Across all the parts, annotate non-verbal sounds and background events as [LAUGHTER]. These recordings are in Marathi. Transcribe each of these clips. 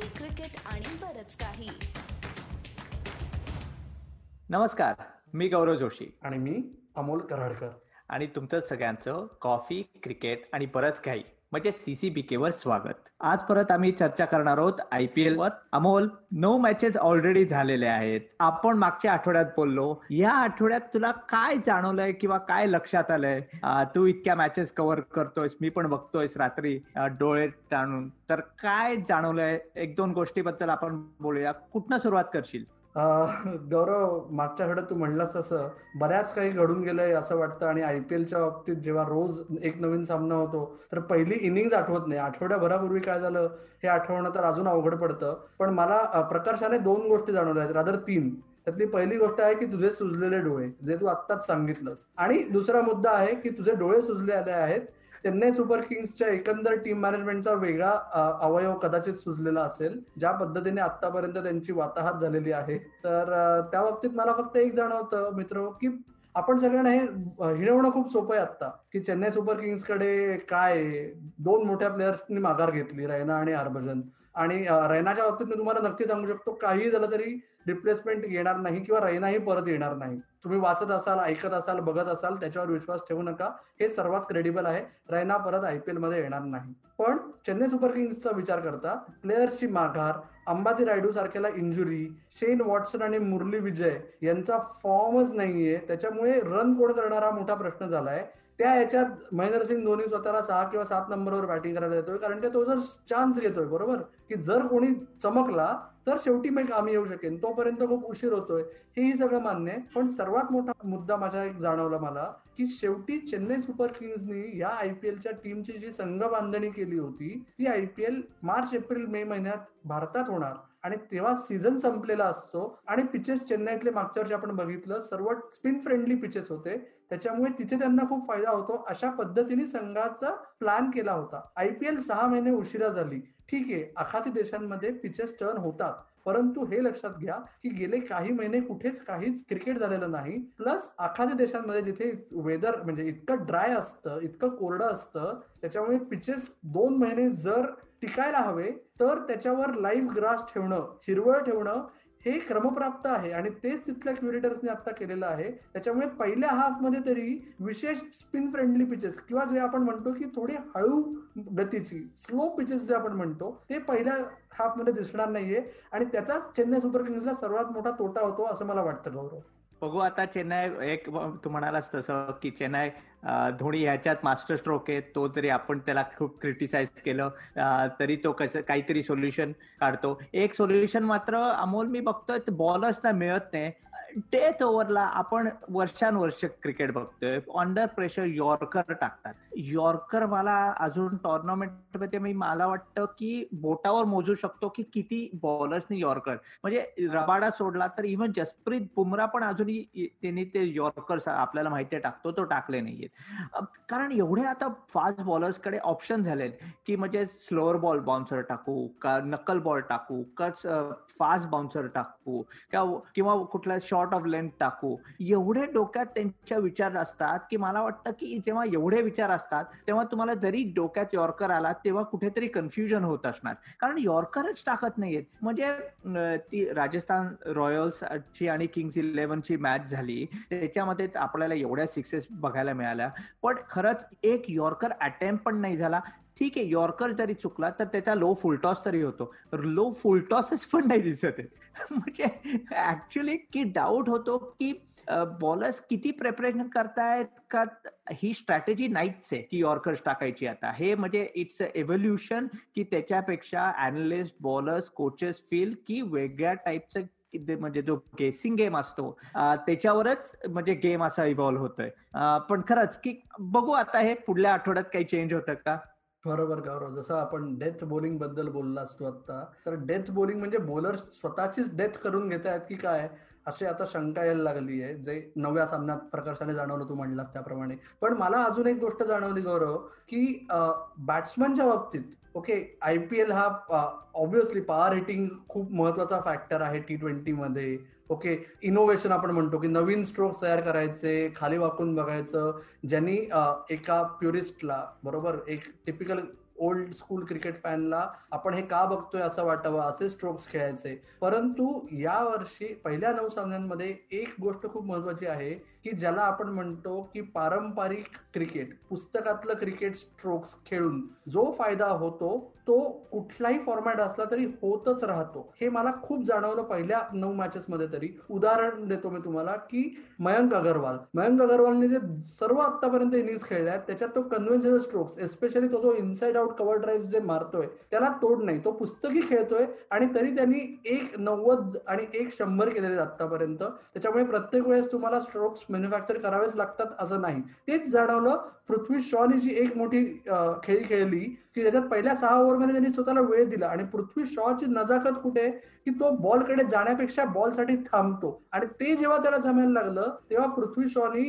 क्रिकेट आणि बरच काही. नमस्कार मी गौरव जोशी. आणि मी अमोल कराडकर आणि तुमचं सगळ्यांचं कॉफी क्रिकेट आणि बरंच काही. म्हणजे सीसीबीके वर स्वागत. आज परत आम्ही चर्चा करणार आहोत आय पी एल वर. अमोल नऊ मॅचेस ऑलरेडी झालेले आहेत. आपण मागच्या आठवड्यात बोललो. या आठवड्यात तुला काय जाणवलंय किंवा काय लक्षात आलंय? तू इतक्या मॅचेस कव्हर करतोयस मी पण बघतोयस रात्री डोळे टाणून तर काय जाणवलंय? एक दोन गोष्टीबद्दल आपण बोलूया. कुठनं सुरुवात करशील? गौरव मागच्या घडत तू म्हणलास असं बऱ्याच काही घडून गेलंय असं वाटतं आणि आय पी एलच्या बाबतीत जेव्हा रोज एक नवीन सामना होतो तर पहिली इनिंग आठवत नाही. आठवड्याभरापूर्वी काय झालं हे आठवणं तर अजून अवघड पडतं. पण मला प्रकर्षाने दोन गोष्टी जाणवल्या आहेत. रादर तीन. त्यातली पहिली गोष्ट आहे की तुझे सुजलेले डोळे जे तू आत्ताच सांगितलंस. आणि दुसरा मुद्दा आहे की तुझे डोळे सुजले आले आहेत चेन्नई सुपर किंग्सच्या एकंदर टीम मॅनेजमेंटचा वेगळा अवयव कदाचित सुचलेला असेल ज्या पद्धतीने आतापर्यंत त्यांची वाताहात झालेली आहे. तर त्या बाबतीत मला फक्त एक जाणवतं मित्र की आपण सगळ्यांना हे हिरवणं खूप सोपं आहे आता की चेन्नई सुपर किंग्सकडे काय दोन मोठ्या प्लेयर्सनी माघार घेतली रायना आणि हरभजन. आणि रैनाच्या बाबतीत मी तुम्हाला नक्की सांगू शकतो काही झालं तरी रिप्लेसमेंट येणार नाही किंवा रैनाही परत येणार नाही. तुम्ही वाचत असाल ऐकत असाल बघत असाल त्याच्यावर विश्वास ठेवू नका. हे सर्वात क्रेडिबल आहे. रैना परत आयपीएलमध्ये येणार नाही. पण चेन्नई सुपर किंग्सचा विचार करता प्लेयर्सची माघार अंबाती रायडू सारख्याला इंजुरी शेन वॉटसन आणि मुरली विजय यांचा फॉर्मच नाहीये. त्याच्यामुळे रन कोण करणारा मोठा प्रश्न झालाय. त्या याच्यात महेंद्रसिंग धोनी स्वतःला सहा किंवा सात नंबरवर बॅटिंग करायला येतोय कारण की तो जर चान्स घेतोय बरोबर? की जर कोणी चमकला तर शेवटी मग आम्ही येऊ शकेन. तोपर्यंत खूप उशीर होतोय. हेही सगळं मान्य आहे. पण सर्वात मोठा मुद्दा माझ्या एक जाणवला मला की शेवटी चेन्नई सुपर किंग्सनी या आयपीएलच्या टीमची जी संघ बांधणी केली होती ती आयपीएल मार्च एप्रिल मे महिन्यात भारतात होणार. आणि तेव्हा सीझन संपलेला असतो आणि पिचेस चेन्नईतले मागच्या वर्षी आपण बघितलं सर्व स्पिन फ्रेंडली पिचेस होते. त्याच्यामुळे तिथे त्यांना खूप फायदा होतो. अशा पद्धतीने संघाचा प्लॅन केला होता. आयपीएल सहा महिने उशिरा झाली. ठीक आहे आखाती देशांमध्ये पिचेस टर्न होतात. परंतु हे लक्षात घ्या की गेले काही महिने कुठेच काहीच क्रिकेट झालेलं नाही. प्लस आखाती देशांमध्ये जिथे वेदर म्हणजे इतकं ड्राय असतं इतकं कोरडं असतं त्याच्यामुळे पिचेस दोन महिने जर टिकायला हवे तर त्याच्यावर लाईव्ह ग्रास ठेवणं हिरवळ ठेवणं हे क्रमप्राप्त आहे आणि तेच तिथल्या क्युरेटर्सने आता केलेलं आहे. त्याच्यामुळे पहिल्या हाफमध्ये तरी विशेष स्पिन फ्रेंडली पिचेस किंवा जे आपण म्हणतो की थोडी हळू गतीची स्लो पिचेस जे आपण म्हणतो ते पहिल्या हाफमध्ये दिसणार नाहीये. आणि त्याचा चेन्नई सुपर किंग्सला सर्वात मोठा तोटा होतो असं मला वाटतं गौरव. बघू आता चेन्नई एक तू म्हणालास तसं की चेन्नई धोनी ह्याच्यात मास्टर स्ट्रोक आहे तो तरी आपण त्याला खूप क्रिटिसाइज केलं. तरी तो कसं काहीतरी सोल्युशन काढतो. एक सोल्युशन मात्र अमोल मी बघतोय बॉलर्सना मिळत नाही. डेथ ओव्हरला आपण वर्षानुवर्ष क्रिकेट बघतोय. अंडर प्रेशर यॉर्कर टाकतात. यॉर्कर मला अजून टोर्नामेंटमध्ये मी मला वाटतं की बोटावर मोजू शकतो की किती बॉलर्सनी यॉर्कर. म्हणजे रबाडा सोडला तर इव्हन जसप्रीत बुमरा पण अजूनही त्यांनी ते यॉर्कर आपल्याला माहिती टाकतो तो टाकले नाहीयेत. कारण एवढे आता फास्ट बॉलर्सकडे ऑप्शन झालेत की म्हणजे स्लोअर बॉल बाउन्सर टाकू का नकल बॉल टाकू का फास्ट बाउन्सर टाकू किंवा कुठला शॉर्ट ऑफ लेंथ टाकू. एवढे डोक्यात त्यांच्या विचार असतात की मला वाटतं की जेव्हा एवढे विचार असतात तेव्हा तुम्हाला जरी डोक्यात यॉर्कर आला तेव्हा कुठेतरी कन्फ्युजन होत असणार. कारण यॉर्करच टाकत नाहीयेत. म्हणजे ती राजस्थान रॉयल्सची आणि किंग्स इलेव्हनची मॅच झाली. त्याच्यामध्ये आपल्याला एवढ्या सिक्सेस बघायला मिळाल्या. पण खरंच एक यॉर्कर अटेम्प्ट पण नाही झाला. ठीक आहे यॉर्कर जरी चुकला तर त्याचा लो फुलटॉस तरी होतो. लो फुलटॉसच पण नाही दिसत आहे [LAUGHS] म्हणजे ऍक्च्युली की डाऊट होतो की बॉलर्स किती प्रिपरेशन करतायत का ही स्ट्रॅटेजी नाहीच आहे की यॉर्कर्स टाकायची आता. हे म्हणजे इट्स अ एव्होल्युशन की त्याच्यापेक्षा अॅनलिस्ट बॉलर्स कोचेस फील की वेगळ्या टाईपचं म्हणजे जो गेसिंग गेम असतो त्याच्यावरच म्हणजे गेम असा इव्हॉल्व्ह होतोय. पण खरंच की बघू आता हे पुढल्या आठवड्यात काही चेंज होतं का? बरोबर गौरव. जसं आपण डेथ बॉलिंगबद्दल बोलला असतो आता तर डेथ बॉलिंग म्हणजे बॉलर स्वतःचीच डेथ करून घेत आहेत की काय? अशी आता शंका यायला लागली आहे जे नव्या सामन्यात प्रकर्षाने जाणवलं तू म्हणलास त्याप्रमाणे. पण मला अजून एक गोष्ट जाणवली गौरव की बॅट्समनच्या बाबतीत ओके आय पी एल हा ऑब्विसली पॉवर हिटिंग खूप महत्त्वाचा फॅक्टर आहे टी ट्वेंटी मध्ये. ओके इनोव्हेशन आपण म्हणतो की नवीन स्ट्रोक्स तयार करायचे खाली वाकून बघायचं. ज्यांनी एका प्युरिस्टला बरोबर एक टिपिकल ओल्ड स्कूल क्रिकेट फॅनला आपण हे का बघतोय असं वाटावं असे स्ट्रोक्स खेळायचे. परंतु या वर्षी पहिल्या नऊ सामन्यांमध्ये एक गोष्ट खूप महत्वाची आहे की ज्याला आपण म्हणतो की पारंपरिक क्रिकेट पुस्तकातलं क्रिकेट स्ट्रोक्स खेळून जो फायदा होतो तो कुठलाही फॉर्मॅट असला तरी होतच राहतो. हे मला खूप जाणवलं पहिल्या नऊ मॅचेस मध्ये तरी. उदाहरण देतो मी तुम्हाला की मयंक अगरवाल. मयंक अगरवालने जे सर्व आतापर्यंत इनिंग खेळल्या त्याच्यात तो कन्व्हेन्शनल स्ट्रोक्स एस्पेशली तो जो इनसाइड आउट कव्हर ड्राईव्ह जे मारतोय त्याला तोड नाही. तो पुस्तकी खेळतोय आणि तरी त्यांनी एक नव्वद आणि एक शंभर केलेले आतापर्यंत त्याच्यामुळे प्रत्येक वेळेस तुम्हाला स्ट्रोक्स मॅन्युफॅक्चर करावेच लागतात असं नाही. तेच जाणवलं पृथ्वी शॉने जी एक मोठी खेळी खेळली की ज्याच्यात पहिल्या सहा ओव्हरमध्ये त्यांनी स्वतःला वेळ दिला. आणि पृथ्वी शॉची नजाकत कुठे की तो बॉलकडे जाण्यापेक्षा बॉलसाठी थांबतो. आणि ते जेव्हा त्याला जमायला लागलं तेव्हा पृथ्वी शॉनी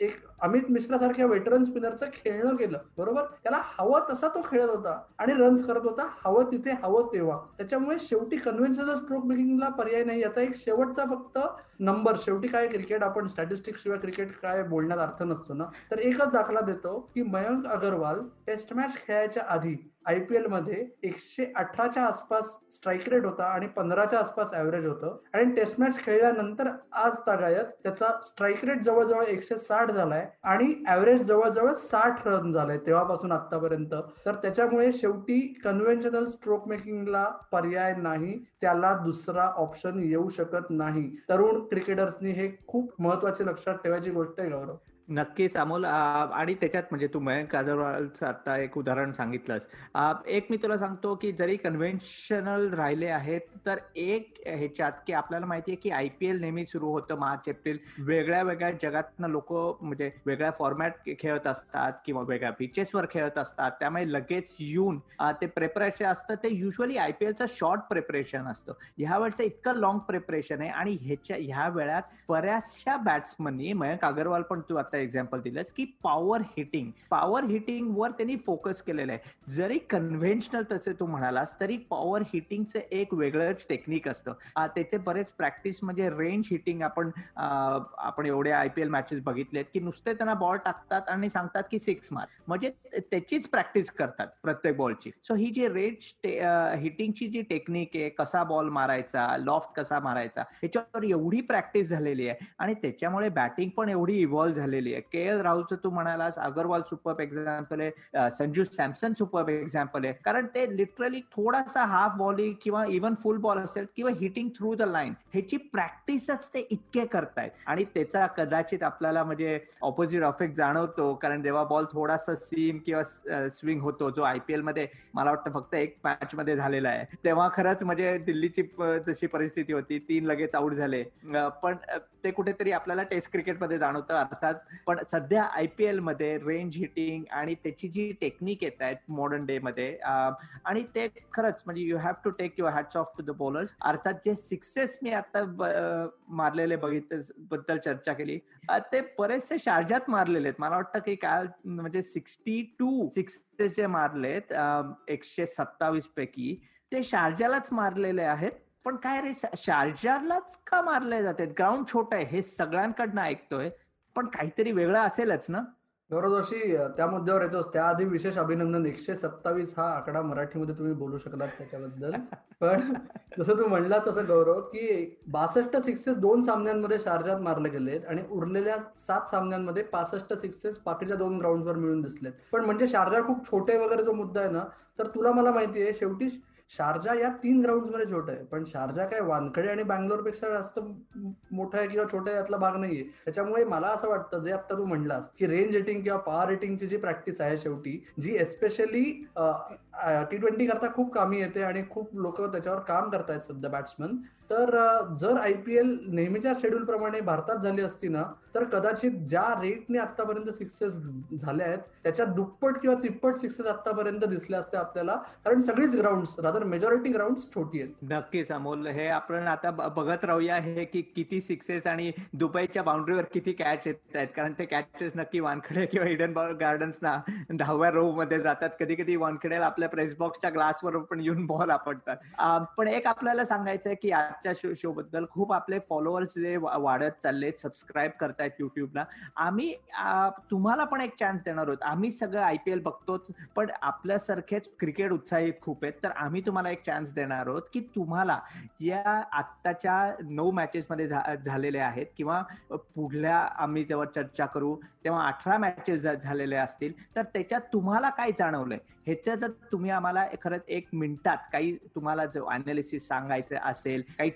एक अमित मिश्रा सारख्या वेटरन स्पिनरचं खेळणं केलं बरोबर? त्याला हवं तसा तो खेळत होता आणि रन्स करत होता हवं तिथे हवं तेव्हा. त्याच्यामुळे शेवटी कन्व्हेन्शनल स्ट्रोक मेकिंगला पर्याय नाही याचा एक शेवटचा फक्त नंबर शेवटी काय क्रिकेट आपण स्टॅटिस्टिक्स शिवाय क्रिकेट काय बोलण्यात अर्थ नसतो ना? तर एकच दाखला देतो की मयंक अगरवाल टेस्ट मॅच खेळायच्या आधी आय पी एलमध्ये एकशे अठराच्या आसपास स्ट्राईक रेट होता आणि पंधराच्या आसपास ऍव्हरेज होतं. आणि टेस्ट मॅच खेळल्यानंतर आज तागायत त्याचा स्ट्राईक रेट जवळजवळ एकशे साठ झालाय आणि ऍव्हरेज जवळजवळ साठ रन झालाय तेव्हापासून आतापर्यंत तर त्याच्यामुळे शेवटी कन्व्हेन्शनल स्ट्रोक मेकिंगला पर्याय नाही त्याला दुसरा ऑप्शन येऊ शकत नाही. तरुण क्रिकेटर्सनी हे खूप महत्त्वाचे लक्षात ठेवायची गोष्ट आहे गौरव. नक्कीच अमोल आणि त्याच्यात म्हणजे तू मयंक अगरवालचं आता एक उदाहरण सांगितलंस. एक मी तुला सांगतो की जरी कन्व्हेन्शनल राहिले आहेत तर एक ह्याच्यात की आपल्याला माहिती आहे की आय पी एल नेहमी सुरू होतं मार्च एप्रिल. वेगळ्या वेगळ्या जगातनं लोक म्हणजे वेगळ्या फॉर्मॅट खेळत असतात किंवा वेगळ्या पिचेसवर खेळत असतात. त्यामुळे लगेच येऊन ते प्रिपरेशन असतं. ते युजली आय पी एलचं शॉर्ट प्रिपरेशन असतं. ह्या वेळचं इतकं लॉंग प्रिपरेशन आहे आणि ह्याच्या ह्या वेळात बऱ्याचशा बॅट्समननी मयंक अगरवाल पण तू आता एक्झाम्पल दिलंच की पॉवर हिटिंग पॉवर हिटिंग वर त्यांनी फोकस केलेलं आहे. जरी कन्व्हेन्शनल तसे तू म्हणालास तरी पॉवर हिटिंगचं एक वेगळंच टेक्निक असतं. त्याचे बरेच प्रॅक्टिस म्हणजे रेंज हिटिंग आपण आपण एवढे आय पी एल मॅचेस बघितलेत की नुसते त्यांना बॉल टाकतात आणि सांगतात की सिक्स मार. म्हणजे त्याचीच प्रॅक्टिस करतात प्रत्येक बॉलची सो ही जी रेंज हिटिंगची जी टेक्निक आहे कसा बॉल मारायचा लॉफ्ट कसा मारायचा ह्याच्यावर एवढी प्रॅक्टिस झालेली आहे आणि त्याच्यामुळे बॅटिंग पण एवढी इव्हॉल्व्ह झालेली आहे. के एल राहुलचं तू म्हणालास अगरवाल सुपर एक्झाम्पल आहे संजू सॅमसन सुपर एक्झाम्पल आहे. कारण ते लिटरली थोडासा हाफ बॉलिंग किंवा इव्हन फुल बॉल असेल किंवा हिटिंग थ्रू द लाईन ह्याची प्रॅक्टिसच ते इतके करतायत. आणि त्याचा कदाचित आपल्याला म्हणजे ऑपोजिट अफेक्ट जाणवतो कारण जेव्हा बॉल थोडासा सीम किंवा स्विंग होतो जो आयपीएलमध्ये मला वाटतं फक्त एक मॅच मध्ये झालेला आहे. तेव्हा खरंच म्हणजे दिल्लीची जशी परिस्थिती होती तीन लगेच आउट झाले. पण ते कुठेतरी आपल्याला टेस्ट क्रिकेटमध्ये जाणवतं. अर्थात पण सध्या आय पी एलमध्ये रेंज हिटिंग आणि त्याची जी टेक्निक येत आहेत मॉडर्न डे मध्ये आणि ते खरंच म्हणजे you have to take your hats off to the bowlers अर्थात जे सिक्सेस मी आता मारलेले बघितले बद्दल चर्चा केली ते बरेचसे शारजात मारलेले आहेत. मला वाटतं की काल म्हणजे सिक्स्टी टू सिक्सेस जे मारलेत एकशे सत्तावीस पैकी ते शारजालाच मारलेले आहेत. पण काय रे शारजालाच का मारले जाते ग्राउंड छोट आहे. हे सगळ्यांकडनं ऐकतोय. पण काहीतरी वेगळं असेलच ना? गौरव जोशी त्या मुद्द्यावर येतोच त्याआधी विशेष अभिनंदन. एकशे सत्तावीस हा आकडा मराठीमध्ये तुम्ही बोलू शकलात त्याच्याबद्दल. पण जसं तू म्हणला तसं गौरव की बासष्ट सिक्सेस दोन सामन्यांमध्ये शारजात मारले गेलेत आणि उरलेल्या सात सामन्यांमध्ये पासष्ट सिक्सेस बाकीच्या दोन ग्राउंडवर मिळून दिसलेत. पण म्हणजे शारजा खूप छोटे वगैरे जो मुद्दा आहे ना तर तुला मला माहिती आहे शेवटी शारजा या तीन ग्राउंडमध्ये छोट आहे. पण शारजा काय वानखडे आणि बँगलोरपेक्षा जास्त मोठं आहे किंवा छोटा यातला भाग नाहीये. त्याच्यामुळे मला असं वाटतं जे आता तू म्हणलास की रेंज रेटिंग किंवा पॉवर रेटिंगची जी प्रॅक्टिस आहे शेवटी जी एस्पेशली टी ट्वेंटी करता खूप कामी येते आणि खूप लोक त्याच्यावर काम करतायत सध्या बॅट्समन तर जर आय पी एल नेहमीच्या शेड्यूल प्रमाणे भारतात झाली असती ना तर कदाचित ज्या रेटने आतापर्यंत सिक्सेस झाल्या आहेत त्याच्या दुप्पट किंवा तिप्पट सिक्सेस आतापर्यंत दिसल्या असत्या आपल्याला. कारण सगळीच ग्राउंड रादर मेजॉरिटी ग्राउंड छोटी आहेत. नक्कीच अमोल हे आपण आता बघत राहूया हे की किती सिक्सेस आणि दुबईच्या बाउंड्रीवर किती कॅच येत आहेत. कारण ते कॅचेस नक्की वानखडे किंवा इडन गार्डन्स ना दहाव्या रो मध्ये जातात. कधी कधी वानखेड्याला आपल्या आपल्या प्रेस बॉक्सच्या ग्लासवर पण येऊन बॉल आपटतात. पण एक आपल्याला सांगायचं आहे की आजच्या शो शो बद्दल खूप आपले फॉलोअर्स जे वाढत चालले सबस्क्राईब करतायत युट्यूबला आम्ही तुम्हाला पण एक चान्स देणार आहोत. आम्ही सगळं आय पी एल बघतोच पण आपल्यासारखेच क्रिकेट उत्साही खूप आहेत. तर आम्ही तुम्हाला एक चान्स देणार आहोत की तुम्हाला या आत्ताच्या नऊ मॅचेस मध्ये झालेल्या आहेत किंवा पुढल्या आम्ही जेव्हा चर्चा करू तेव्हा अठरा मॅचेस झालेले असतील तर त्याच्यात तुम्हाला काय जाणवलंय? ह्याच्या जर तुम्ही आम्हाला खरंच एक मिनिटात काही तुम्हाला जो अनालिसिस सांगायचं असेल काही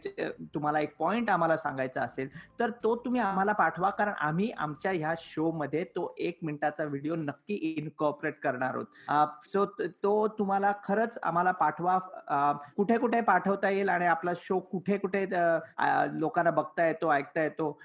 तुम्हाला एक पॉइंट आम्हाला सांगायचा असेल तर तो तुम्ही आम्हाला पाठवा. कारण आम्ही आमच्या ह्या शो मध्ये तो एक मिनिटाचा व्हिडिओ नक्की इनकॉपरेट करणार आहोत. सो तो तुम्हाला खरंच आम्हाला पाठवा. कुठे कुठे पाठवता येईल आणि आपला शो कुठे कुठे लोकांना बघता येतो ऐकता येतो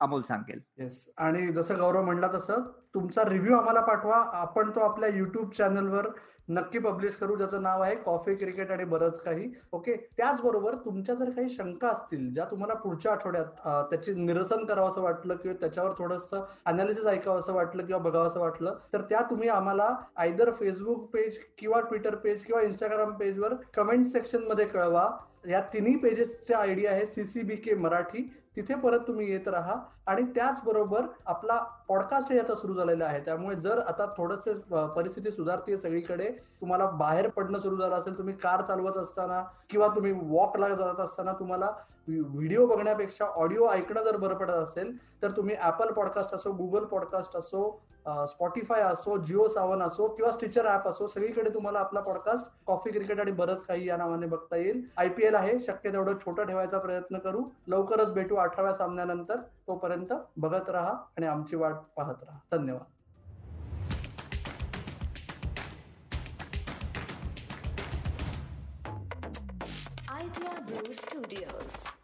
अमोल सांगेल. येस आणि जसं गौरव म्हणला तसं तुमचा रिव्ह्यू आम्हाला पाठवा. आपण तो आपल्या युट्यूब चॅनलवर नक्की पब्लिश करू ज्याचं नाव आहे कॉफी क्रिकेट आणि बरंच काही. ओके त्याचबरोबर तुमच्या जर काही शंका असतील ज्या तुम्हाला पुढच्या आठवड्यात त्याचे निरसन करावं असं वाटलं किंवा त्याच्यावर थोडंसं अनालिसिस ऐकावं असं वाटलं किंवा बघावं असं वाटलं तर त्या तुम्ही आम्हाला आयदर फेसबुक पेज किंवा ट्विटर पेज किंवा इंस्टाग्राम पेजवर कमेंट सेक्शनमध्ये कळवा. या तिन्ही पेजेसच्या आयडी आहे सीसीबी के मराठी. तिथे परत तुम्ही येत राहा. आणि त्याचबरोबर आपला पॉडकास्ट आता सुरू झालेला आहे. त्यामुळे जर आता थोडस परिस्थिती सुधारते सगळीकडे तुम्हाला बाहेर पडणं सुरू झालं असेल तुम्ही कार चालवत असताना किंवा तुम्ही वॉकला जात असताना तुम्हाला व्हिडिओ बघण्यापेक्षा ऑडिओ ऐकणं जर बरं पडत असेल तर तुम्ही ऍपल पॉडकास्ट असो गुगल पॉडकास्ट असो स्पॉटीफाय असो जिओ सावन असो किंवा स्टिचर ऍप असो सगळीकडे तुम्हाला आपला पॉडकास्ट कॉफी क्रिकेट आणि बरंच काही या नावाने बघता येईल. आयपीएल आहे शक्य तेवढं छोटं ठेवायचा प्रयत्न करू. लवकरच भेटू अठराव्या सामन्यानंतर. तोपर्यंत बघत राहा आणि आमची वाट पाहत राहा. धन्यवाद. Idea Blue Studios.